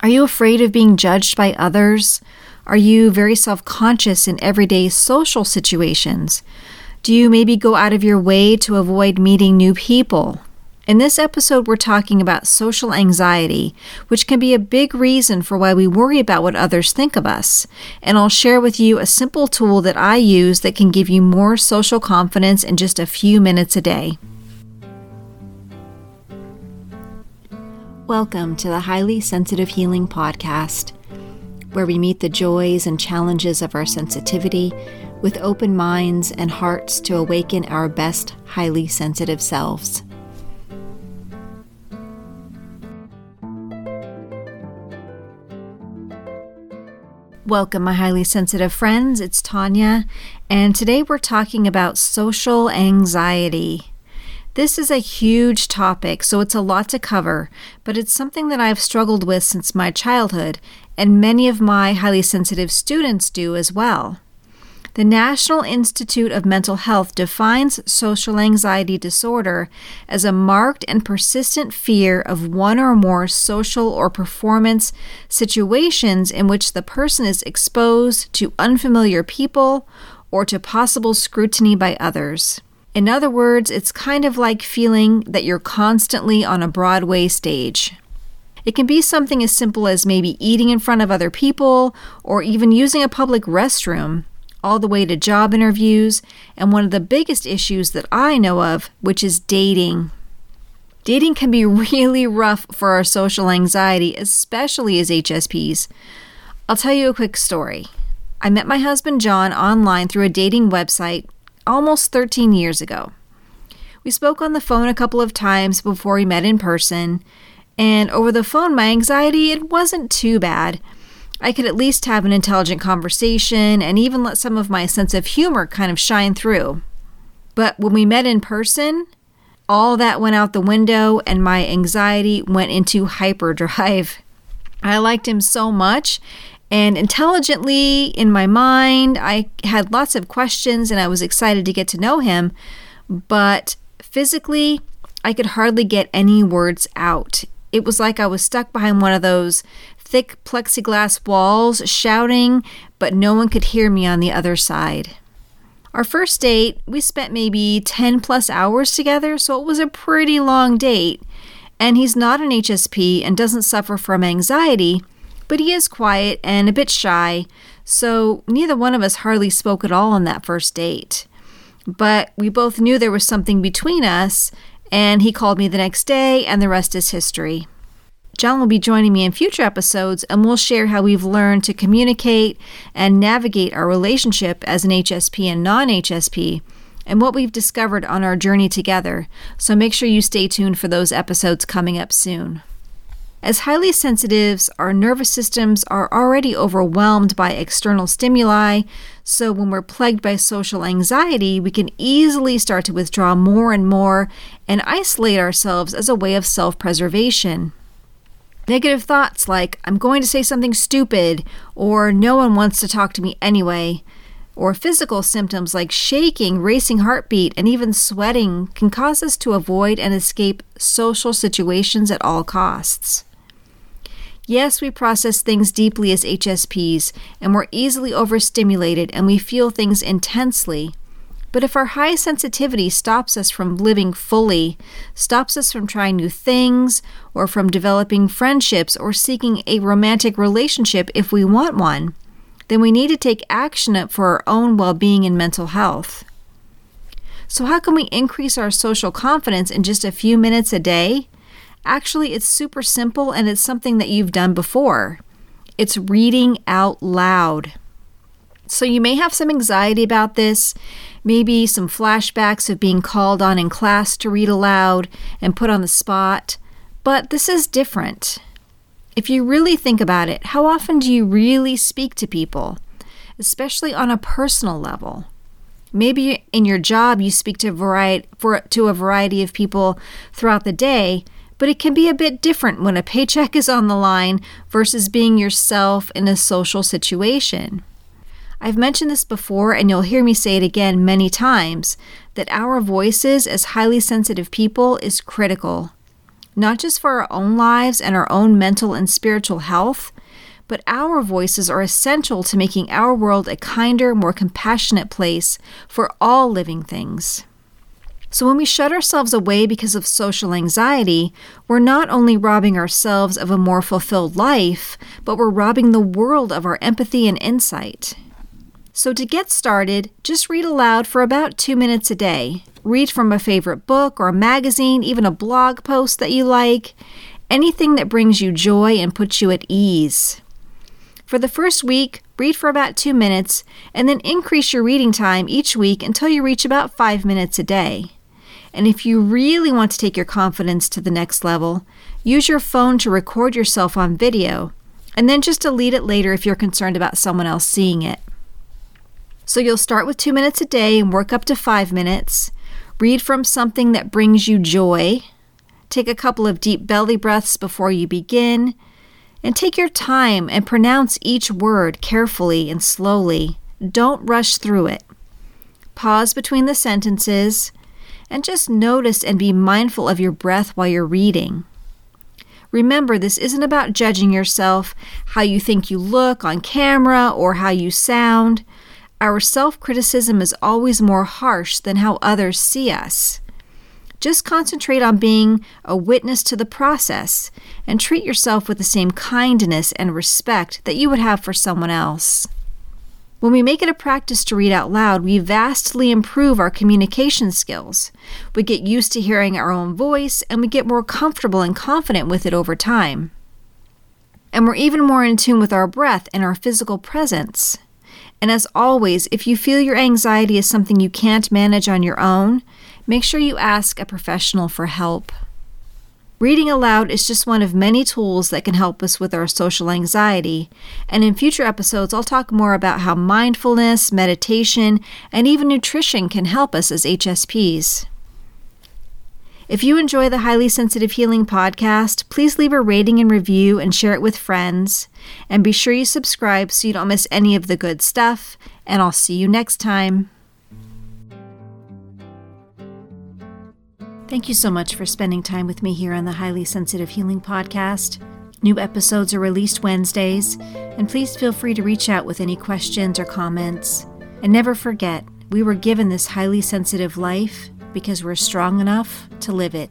Are you afraid of being judged by others? Are you very self conscious in everyday social situations? Do you maybe go out of your way to avoid meeting new people? In this episode, we're talking about social anxiety, which can be a big reason for why we worry about what others think of us. And I'll share with you a simple tool that I use that can give you more social confidence in just a few minutes a day. Welcome to the Highly Sensitive Healing Podcast, where we meet the joys and challenges of our sensitivity with open minds and hearts to awaken our best highly sensitive selves. Welcome, my highly sensitive friends. It's Tanya, and today we're talking about social anxiety. This is a huge topic, so it's a lot to cover, but it's something that I've struggled with since my childhood, and many of my highly sensitive students do as well. The National Institute of Mental Health defines social anxiety disorder as a marked and persistent fear of one or more social or performance situations in which the person is exposed to unfamiliar people or to possible scrutiny by others. In other words, it's kind of like feeling that you're constantly on a Broadway stage. It can be something as simple as maybe eating in front of other people or even using a public restroom all the way to job interviews, and one of the biggest issues that I know of, which is dating. Dating can be really rough for our social anxiety, especially as HSPs. I'll tell you a quick story. I met my husband John online through a dating website almost 13 years ago. We spoke on the phone a couple of times before we met in person, and over the phone, my anxiety it wasn't too bad. I could at least have an intelligent conversation and even let some of my sense of humor kind of shine through. But when we met in person, all that went out the window and my anxiety went into hyperdrive. I liked him so much, and intelligently in my mind, I had lots of questions and I was excited to get to know him. But physically, I could hardly get any words out. It was like I was stuck behind one of those thick plexiglass walls, shouting, but no one could hear me on the other side. Our first date, we spent maybe 10 plus hours together, so it was a pretty long date. And he's not an HSP and doesn't suffer from anxiety, but he is quiet and a bit shy, so neither one of us hardly spoke at all on that first date. But we both knew there was something between us, and he called me the next day, and the rest is history. John will be joining me in future episodes and we'll share how we've learned to communicate and navigate our relationship as an HSP and non HSP and what we've discovered on our journey together. So make sure you stay tuned for those episodes coming up soon. As highly sensitives, our nervous systems are already overwhelmed by external stimuli, so when we're plagued by social anxiety, we can easily start to withdraw more and more and isolate ourselves as a way of self preservation. Negative thoughts like, I'm going to say something stupid, or no one wants to talk to me anyway, or physical symptoms like shaking, racing heartbeat, and even sweating can cause us to avoid and escape social situations at all costs. Yes, we process things deeply as HSPs, and we're easily overstimulated and we feel things intensely. But if our high sensitivity stops us from living fully, stops us from trying new things, or from developing friendships or seeking a romantic relationship if we want one, then we need to take action for our own well being and mental health. So, how can we increase our social confidence in just a few minutes a day? Actually, it's super simple and it's something that you've done before. It's reading out loud. So, you may have some anxiety about this maybe some flashbacks of being called on in class to read aloud and put on the spot. But this is different. If you really think about it, how often do you really speak to people, especially on a personal level? Maybe in your job you speak to, a variety, for, to a variety of people throughout the day, but it can be a bit different when a paycheck is on the line versus being yourself in a social situation. I've mentioned this before, and you'll hear me say it again many times that our voices as highly sensitive people is critical. not just for our own lives and our own mental and spiritual health, but our voices are essential to making our world a kinder, more compassionate place for all living things. So, when we shut ourselves away because of social anxiety, we're not only robbing ourselves of a more fulfilled life, but we're robbing the world of our empathy and insight. So, to get started, just read aloud for about two minutes a day. Read from a favorite book or a magazine, even a blog post that you like, anything that brings you joy and puts you at ease. For the first week, read for about two minutes, and then increase your reading time each week until you reach about five minutes a day. And if you really want to take your confidence to the next level, use your phone to record yourself on video, and then just delete it later if you're concerned about someone else seeing it. So you'll start with two minutes a day and work up to five minutes. Read from something that brings you joy. Take a couple of deep belly breaths before you begin and take your time and pronounce each word carefully and slowly. Don't rush through it. Pause between the sentences and just notice and be mindful of your breath while you're reading. Remember, this isn't about judging yourself, how you think you look on camera, or how you sound. Our self criticism is always more harsh than how others see us. Just concentrate on being a witness to the process and treat yourself with the same kindness and respect that you would have for someone else. When we make it a practice to read out loud, we vastly improve our communication skills. We get used to hearing our own voice and we get more comfortable and confident with it over time. And we're even more in tune with our breath and our physical presence. And as always, if you feel your anxiety is something you can't manage on your own, make sure you ask a professional for help. Reading aloud is just one of many tools that can help us with our social anxiety, and in future episodes, I'll talk more about how mindfulness, meditation, and even nutrition can help us as HSPs. If you enjoy the Highly Sensitive Healing podcast, please leave a rating and review and share it with friends. And be sure you subscribe so you don't miss any of the good stuff. And I'll see you next time. Thank you so much for spending time with me here on the Highly Sensitive Healing Podcast. New episodes are released Wednesdays, and please feel free to reach out with any questions or comments. And never forget, we were given this highly sensitive life because we're strong enough to live it.